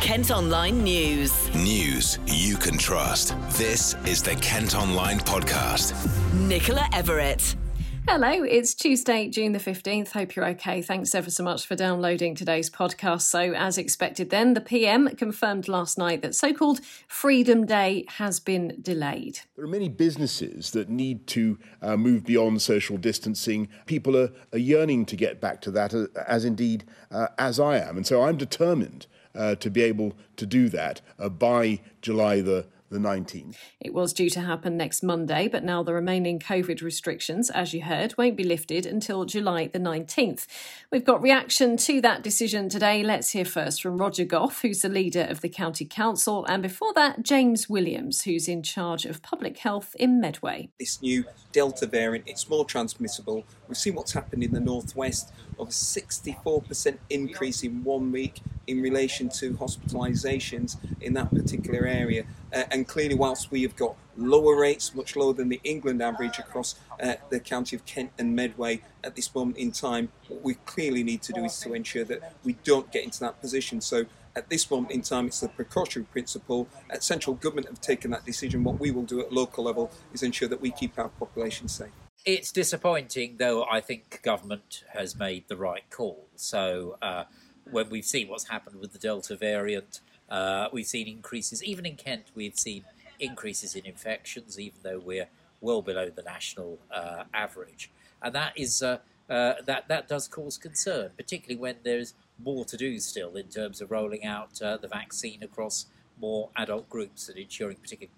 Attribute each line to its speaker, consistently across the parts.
Speaker 1: Kent Online News.
Speaker 2: News you can trust. This is the Kent Online Podcast.
Speaker 1: Nicola Everett.
Speaker 3: Hello, it's Tuesday, June the 15th. Hope you're okay. Thanks ever so much for downloading today's podcast. So, as expected, then, the PM confirmed last night that so called Freedom Day has been delayed.
Speaker 4: There are many businesses that need to uh, move beyond social distancing. People are, are, yearning to get back to that, uh, as indeed uh, as I am. And so I'm determined uh, to be able to do that uh, by July the the 19th.
Speaker 3: It was due to happen next Monday, but now the remaining COVID restrictions, as you heard, won't be lifted until July the 19th. We've got reaction to that decision today. Let's hear first from Roger Gough, who's the leader of the County Council, and before that, James Williams, who's in charge of public health in Medway.
Speaker 5: This new Delta variant, it's more transmissible. We've seen what's happened in the Northwest of a 64% increase in one week in relation to hospitalisations in that particular area. Uh, and clearly, whilst we have got lower rates, much lower than the England average across uh, the county of Kent and Medway at this moment in time, what we clearly need to do is to ensure that we don't get into that position. So at this moment in time, it's the precautionary principle. At central government have taken that decision. What we will do at local level is ensure that we keep our population safe.
Speaker 6: It's disappointing, though I think government has made the right call. So uh, when we've seen what's happened with the Delta variant, uh, we've seen increases, even in Kent, we've seen increases in infections, even though we're well below the national uh, average. And that is uh, uh, that that does cause concern, particularly when there's more to do still in terms of rolling out uh, the vaccine across more adult groups and ensuring, particularly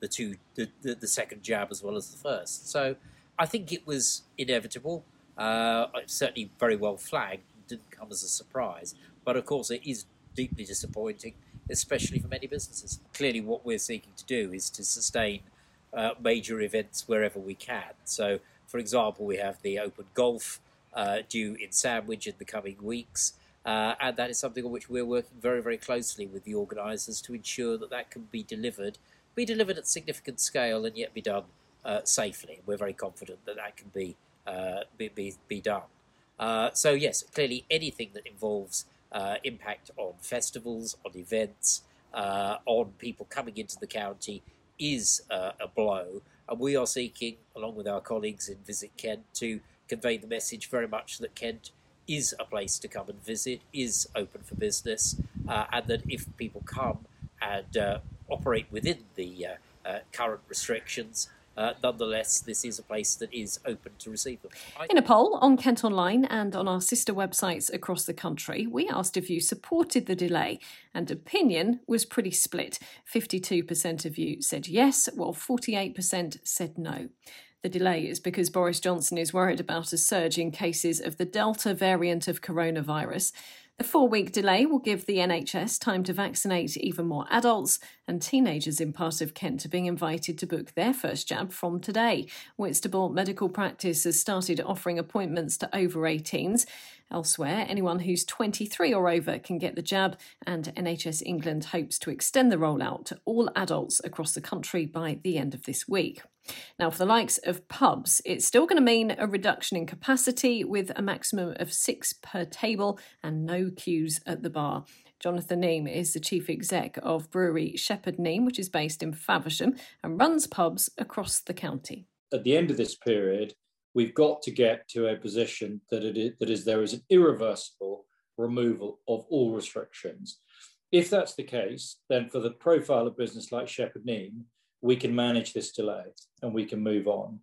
Speaker 6: the two the, the, the, second jab as well as the first. So I think it was inevitable. Uh, certainly very well flagged. Didn't come as a surprise, but of course it is deeply disappointing, especially for many businesses. Clearly, what we're seeking to do is to sustain uh, major events wherever we can. So, for example, we have the Open Golf uh, due in Sandwich in the coming weeks. Uh, and that is something on which we're working very, very closely with the organisers to ensure that that can be delivered, be delivered at significant scale, and yet be done uh, safely. We're very confident that that can be uh, be, be, be, done. Uh, so yes, clearly anything that involves impact on festivals, on events, on people coming into the county is a blow. And we are seeking, along with our colleagues in Visit Kent, to convey the message very much that Kent is a place to come and visit, is open for business, uh, and that if people come and uh, operate within the uh, current restrictions, uh, nonetheless, this is a place that is open to receive them.
Speaker 3: In a poll on Kent Online and on our sister websites across the country, we asked if you supported the delay, and opinion was pretty split. 52% of you said yes, while 48% said no. The delay is because Boris Johnson is worried about a surge in cases of the Delta variant of coronavirus. The four week delay will give the NHS time to vaccinate even more adults, and teenagers in part of Kent are being invited to book their first jab from today. Whitstable Medical Practice has started offering appointments to over 18s. Elsewhere, anyone who's 23 or over can get the jab, and NHS England hopes to extend the rollout to all adults across the country by the end of this week. Now, for the likes of pubs, it's still going to mean a reduction in capacity with a maximum of six per table and no queues at the bar. Jonathan Neame is the chief exec of brewery Shepherd Neame, which is based in Faversham and runs pubs across the county.
Speaker 7: At the end of this period, we've got to get to a position that it is, that is there is an irreversible removal of all restrictions. If that's the case, then for the profile of business like Shepherd Neame, we can manage this delay and we can move on.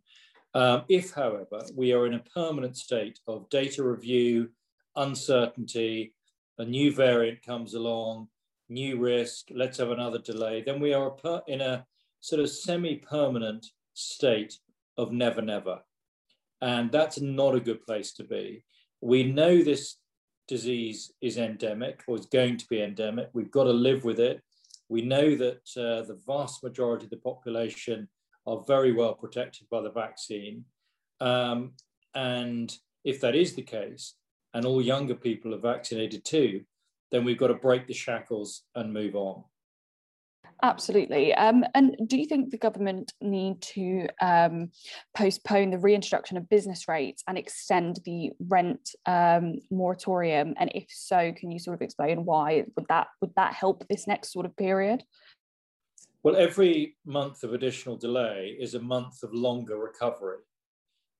Speaker 7: Um, if, however, we are in a permanent state of data review, uncertainty, a new variant comes along, new risk, let's have another delay, then we are in a sort of semi permanent state of never, never. And that's not a good place to be. We know this disease is endemic or is going to be endemic. We've got to live with it. We know that uh, the vast majority of the population are very well protected by the vaccine. Um, and if that is the case, and all younger people are vaccinated too, then we've got to break the shackles and move on.
Speaker 8: Absolutely. Um, and do you think the government need to um, postpone the reintroduction of business rates and extend the rent um, moratorium? And if so, can you sort of explain why? Would that would that help this next sort of period?
Speaker 7: Well, every month of additional delay is a month of longer recovery.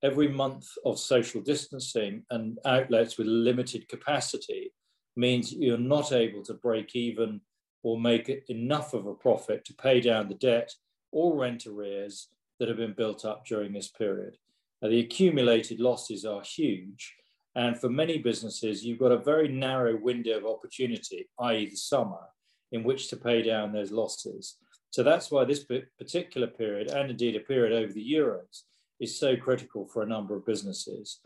Speaker 7: Every month of social distancing and outlets with limited capacity means you're not able to break even or make enough of a profit to pay down the debt or rent arrears that have been built up during this period. Now, the accumulated losses are huge. And for many businesses, you've got a very narrow window of opportunity, i.e., the summer, in which to pay down those losses. So that's why this particular period, and indeed a period over the Euros, is so critical for a number of businesses.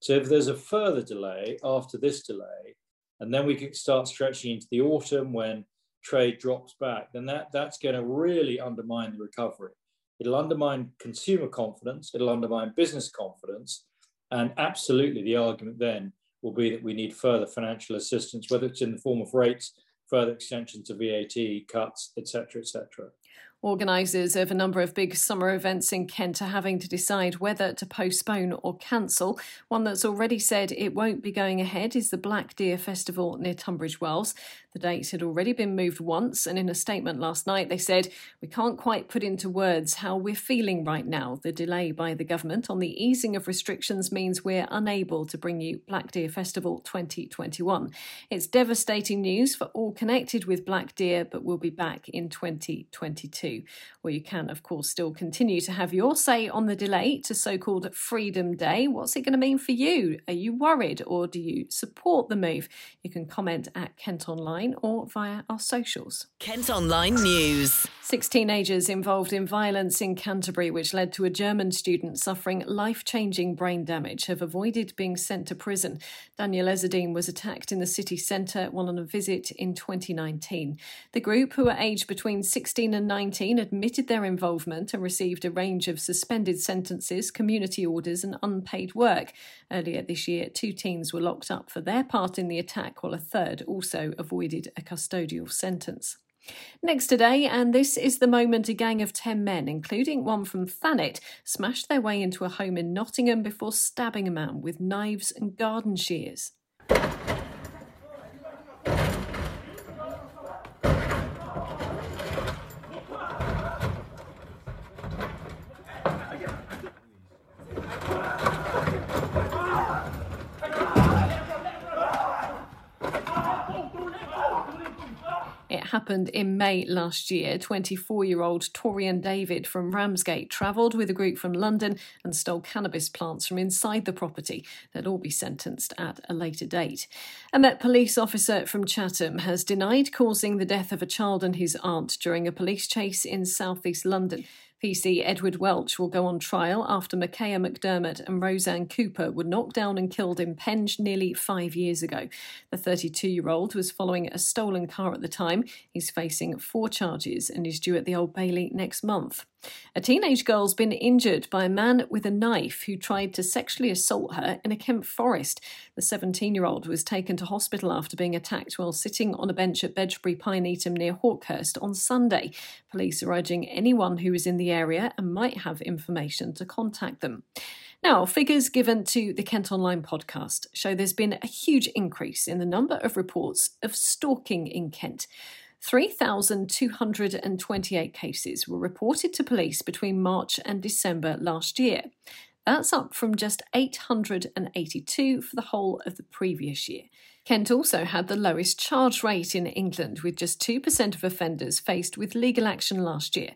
Speaker 7: So if there's a further delay after this delay, and then we can start stretching into the autumn when trade drops back, then that, that's going to really undermine the recovery. It'll undermine consumer confidence, it'll undermine business confidence, and absolutely the argument then will be that we need further financial assistance, whether it's in the form of rates, further extensions of VAT cuts, etc., etc.
Speaker 3: Organisers of a number of big summer events in Kent are having to decide whether to postpone or cancel. One that's already said it won't be going ahead is the Black Deer Festival near Tunbridge Wells. The date had already been moved once, and in a statement last night, they said, We can't quite put into words how we're feeling right now. The delay by the government on the easing of restrictions means we're unable to bring you Black Deer Festival 2021. It's devastating news for all connected with Black Deer, but we'll be back in 2022. Or you can, of course, still continue to have your say on the delay to so called Freedom Day. What's it going to mean for you? Are you worried or do you support the move? You can comment at Kent Online online or via our socials.
Speaker 1: Kent Online News.
Speaker 3: Six teenagers involved in violence in Canterbury, which led to a German student suffering life changing brain damage, have avoided being sent to prison. Daniel Ezzedine was attacked in the city centre while on a visit in 2019. The group, who are aged between 16 and 19, admitted their involvement and received a range of suspended sentences, community orders, and unpaid work. Earlier this year, two teens were locked up for their part in the attack, while a third also avoided a custodial sentence. Next today, and this is the moment a gang of 10 men, including one from Thanet, smashed their way into a home in Nottingham before stabbing a man with knives and garden shears. Happened in May last year. 24 year old Torian David from Ramsgate travelled with a group from London and stole cannabis plants from inside the property. They'll all be sentenced at a later date. A Met police officer from Chatham has denied causing the death of a child and his aunt during a police chase in southeast London. PC Edward Welch will go on trial after Makayah McDermott and Roseanne Cooper were knocked down and killed in Penge nearly five years ago. The 32 year old was following a stolen car at the time. He's facing four charges and is due at the Old Bailey next month. A teenage girl's been injured by a man with a knife who tried to sexually assault her in a Kent forest. The 17 year old was taken to hospital after being attacked while sitting on a bench at Bedgebury Pinetum near Hawkhurst on Sunday. Police are urging anyone who is in the area and might have information to contact them. Now, figures given to the Kent Online podcast show there's been a huge increase in the number of reports of stalking in Kent. 3,228 cases were reported to police between March and December last year. That's up from just 882 for the whole of the previous year. Kent also had the lowest charge rate in England, with just 2% of offenders faced with legal action last year.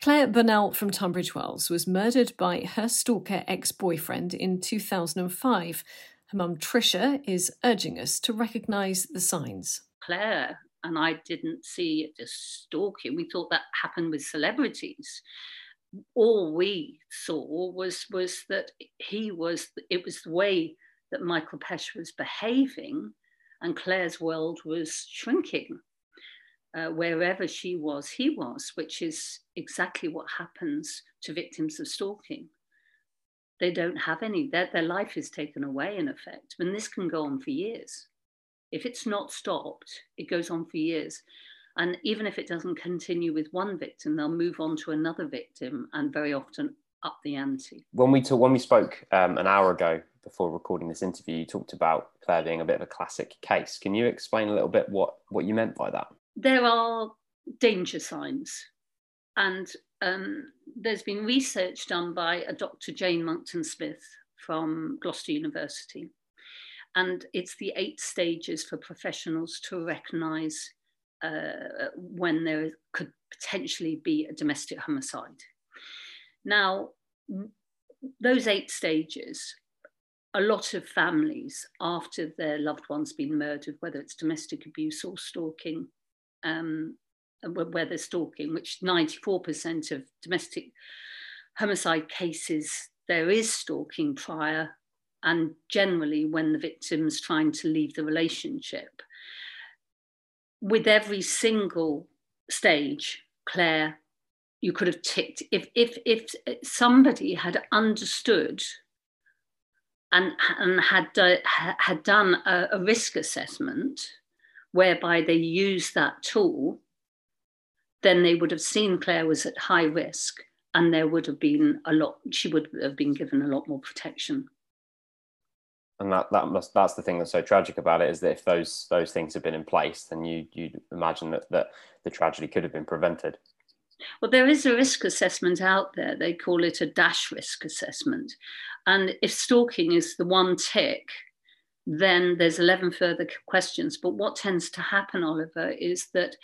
Speaker 3: Clare Bernal from Tunbridge Wells was murdered by her stalker ex boyfriend in 2005. Her mum Tricia is urging us to recognise the signs.
Speaker 9: Clare and I didn't see it as stalking. We thought that happened with celebrities. All we saw was was that he was. It was the way that Michael Pech was behaving, and Clare's world was shrinking. Uh, wherever she was, he was, which is exactly what happens to victims of stalking. They don't have any, their, their life is taken away in effect, and this can go on for years. If it's not stopped, it goes on for years. And even if it doesn't continue with one victim, they'll move on to another victim and very often up the ante.
Speaker 10: When we talk, when we spoke um, an hour ago before recording this interview, you talked about Clare being a bit of a classic case. Can you explain a little bit what what you meant by that?
Speaker 9: There are danger signs, and um, there's been research done by a Dr. Jane Monckton Smith from Gloucester University, and it's the eight stages for professionals to recognise uh, when there could potentially be a domestic homicide. Now, those eight stages, a lot of families, after their loved one's been murdered, whether it's domestic abuse or stalking, um, where they're stalking, which 94% of domestic homicide cases, there is stalking prior, and generally when the victim's trying to leave the relationship with every single stage, Clare, you could have ticked if if if somebody had understood and and had uh, had done a, a risk assessment whereby they used that tool, then they would have seen Clare was at high risk, and there would have been a lot. She would have been given a lot more protection
Speaker 10: and that that must that's the thing that's so tragic about it is that if those those things had been in place then you you imagine that that the tragedy could have been prevented.
Speaker 9: Well there is a risk assessment out there. They call it a DASH risk assessment. And if stalking is the one tick then there's 11 further questions. But what tends to happen oliver is that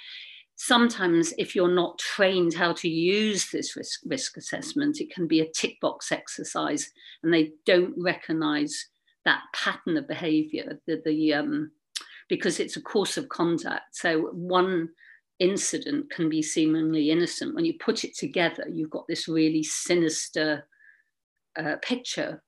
Speaker 9: sometimes if you're not trained how to use this risk, risk assessment it can be a tick box exercise and they don't recognize that pattern of behavior, the, the um, because it's a course of conduct. So one incident can be seemingly innocent. When you put it together, you've got this really sinister uh, picture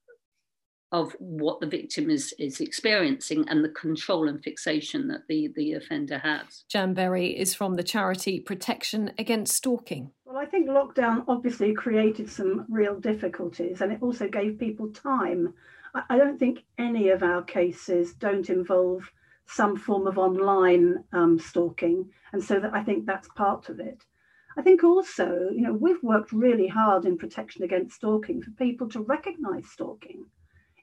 Speaker 9: of what the victim is is experiencing and the control and fixation that the the offender has.
Speaker 3: Jan Berry is from the charity Protection Against Stalking.
Speaker 11: Well, I think lockdown obviously created some real difficulties and it also gave people time I don't think any of our cases don't involve some form of online um, stalking, and so that I think that's part of it. I think also, you know, we've worked really hard in protection against stalking for people to recognise stalking.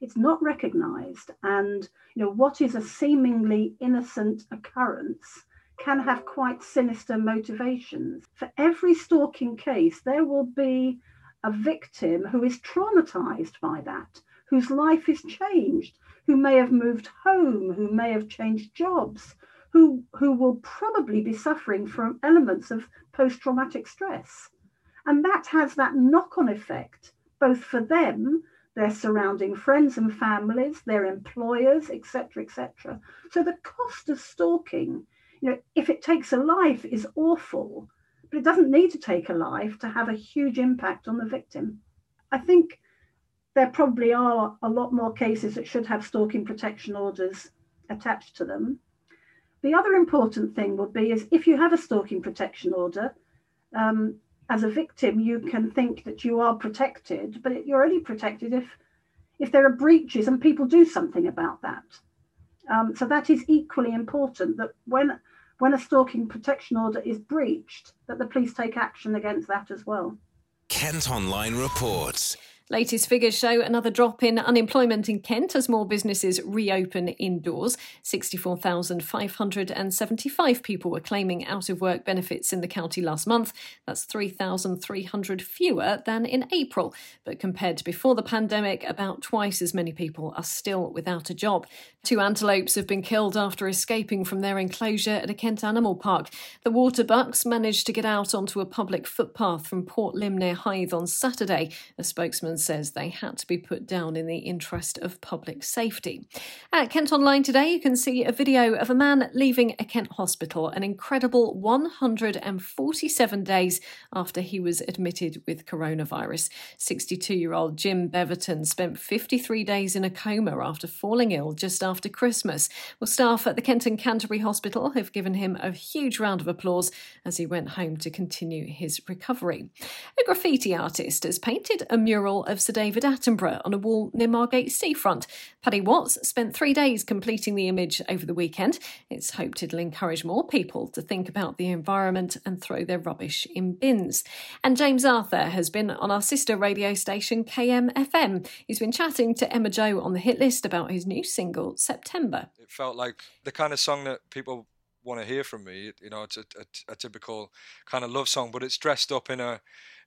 Speaker 11: It's not recognised, and you know what is a seemingly innocent occurrence can have quite sinister motivations. For every stalking case, there will be a victim who is traumatized by that whose life is changed, who may have moved home, who may have changed jobs, who, who will probably be suffering from elements of post traumatic stress. And that has that knock on effect, both for them, their surrounding friends and families, their employers, etc., etc. So the cost of stalking, you know, if it takes a life, is awful, but it doesn't need to take a life to have a huge impact on the victim. I think there probably are a lot more cases that should have stalking protection orders attached to them. The other important thing would be is if you have a stalking protection order, um, as a victim, you can think that you are protected, but you're only protected if if there are breaches and people do something about that. Um, so that is equally important that when when a stalking protection order is breached, that the police take action against that as well.
Speaker 2: Kent Online reports.
Speaker 3: Latest figures show another drop in unemployment in Kent as more businesses reopen indoors. 64,575 people were claiming out of work benefits in the county last month. That's 3,300 fewer than in April. But compared to before the pandemic, about twice as many people are still without a job. Two antelopes have been killed after escaping from their enclosure at a Kent animal park. The waterbucks managed to get out onto a public footpath from Port Lympne near Hythe on Saturday. A spokesman says they had to be put down in the interest of public safety. At Kent Online today, you can see a video of a man leaving a Kent hospital an incredible 147 days after he was admitted with coronavirus. 62 year old Jim Beverton spent 53 days in a coma after falling ill just after after Christmas. Well, staff at the Kent and Canterbury Hospital have given him a huge round of applause as he went home to continue his recovery. A graffiti artist has painted a mural of Sir David Attenborough on a wall near Margate Seafront. Paddy Watts spent three days completing the image over the weekend. It's hoped it'll encourage more people to think about the environment and throw their rubbish in bins. And James Arthur has been on our sister radio station KMFM. He's been chatting to Emma Joe on the hit list about his new single, September.
Speaker 12: It felt like the kind of song that people want to hear from me. You know, it's a, a, a, typical kind of love song, but it's dressed up in a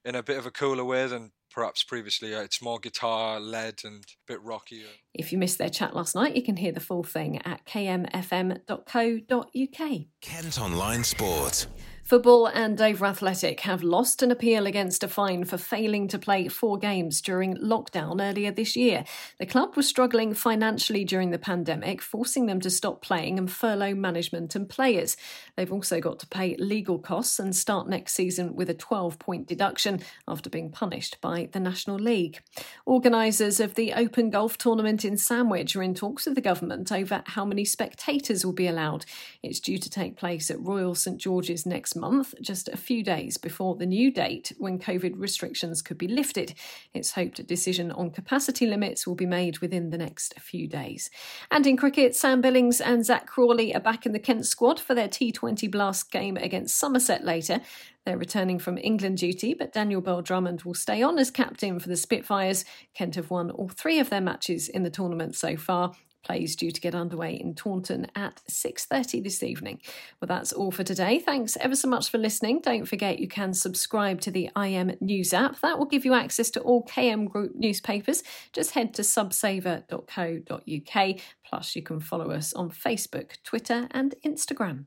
Speaker 12: in a bit of a cooler way than perhaps previously. Uh, it's more guitar led and a bit rocky.
Speaker 3: If you missed their chat last night, you can hear the full thing at kmfm.co.uk.
Speaker 2: Kent Online Sport.
Speaker 3: Football and Dover Athletic have lost an appeal against a fine for failing to play four games during lockdown earlier this year. The club was struggling financially during the pandemic, forcing them to stop playing and furlough management and players. They've also got to pay legal costs and start next season with a 12 point deduction after being punished by the National League. Organisers of the Open Golf Tournament in Sandwich are in talks with the government over how many spectators will be allowed. It's due to take place at Royal St George's next month, just a few days before the new date when COVID restrictions could be lifted. It's hoped a decision on capacity limits will be made within the next few days. And in cricket, Sam Billings and Zak Crawley are back in the Kent squad for their T20 Blast game against Somerset later. They're returning from England duty, but Daniel Bell Drummond will stay on as captain for the Spitfires. Kent have won all three of their matches in the tournament so far Plays due to get underway in Taunton at 6:30 this evening. Well, that's all for today. Thanks ever so much for listening. Don't forget you can subscribe to the IM News app. That will give you access to all KM Group newspapers. Just head to subsaver.co.uk. Plus, you can follow us on Facebook, Twitter, and Instagram.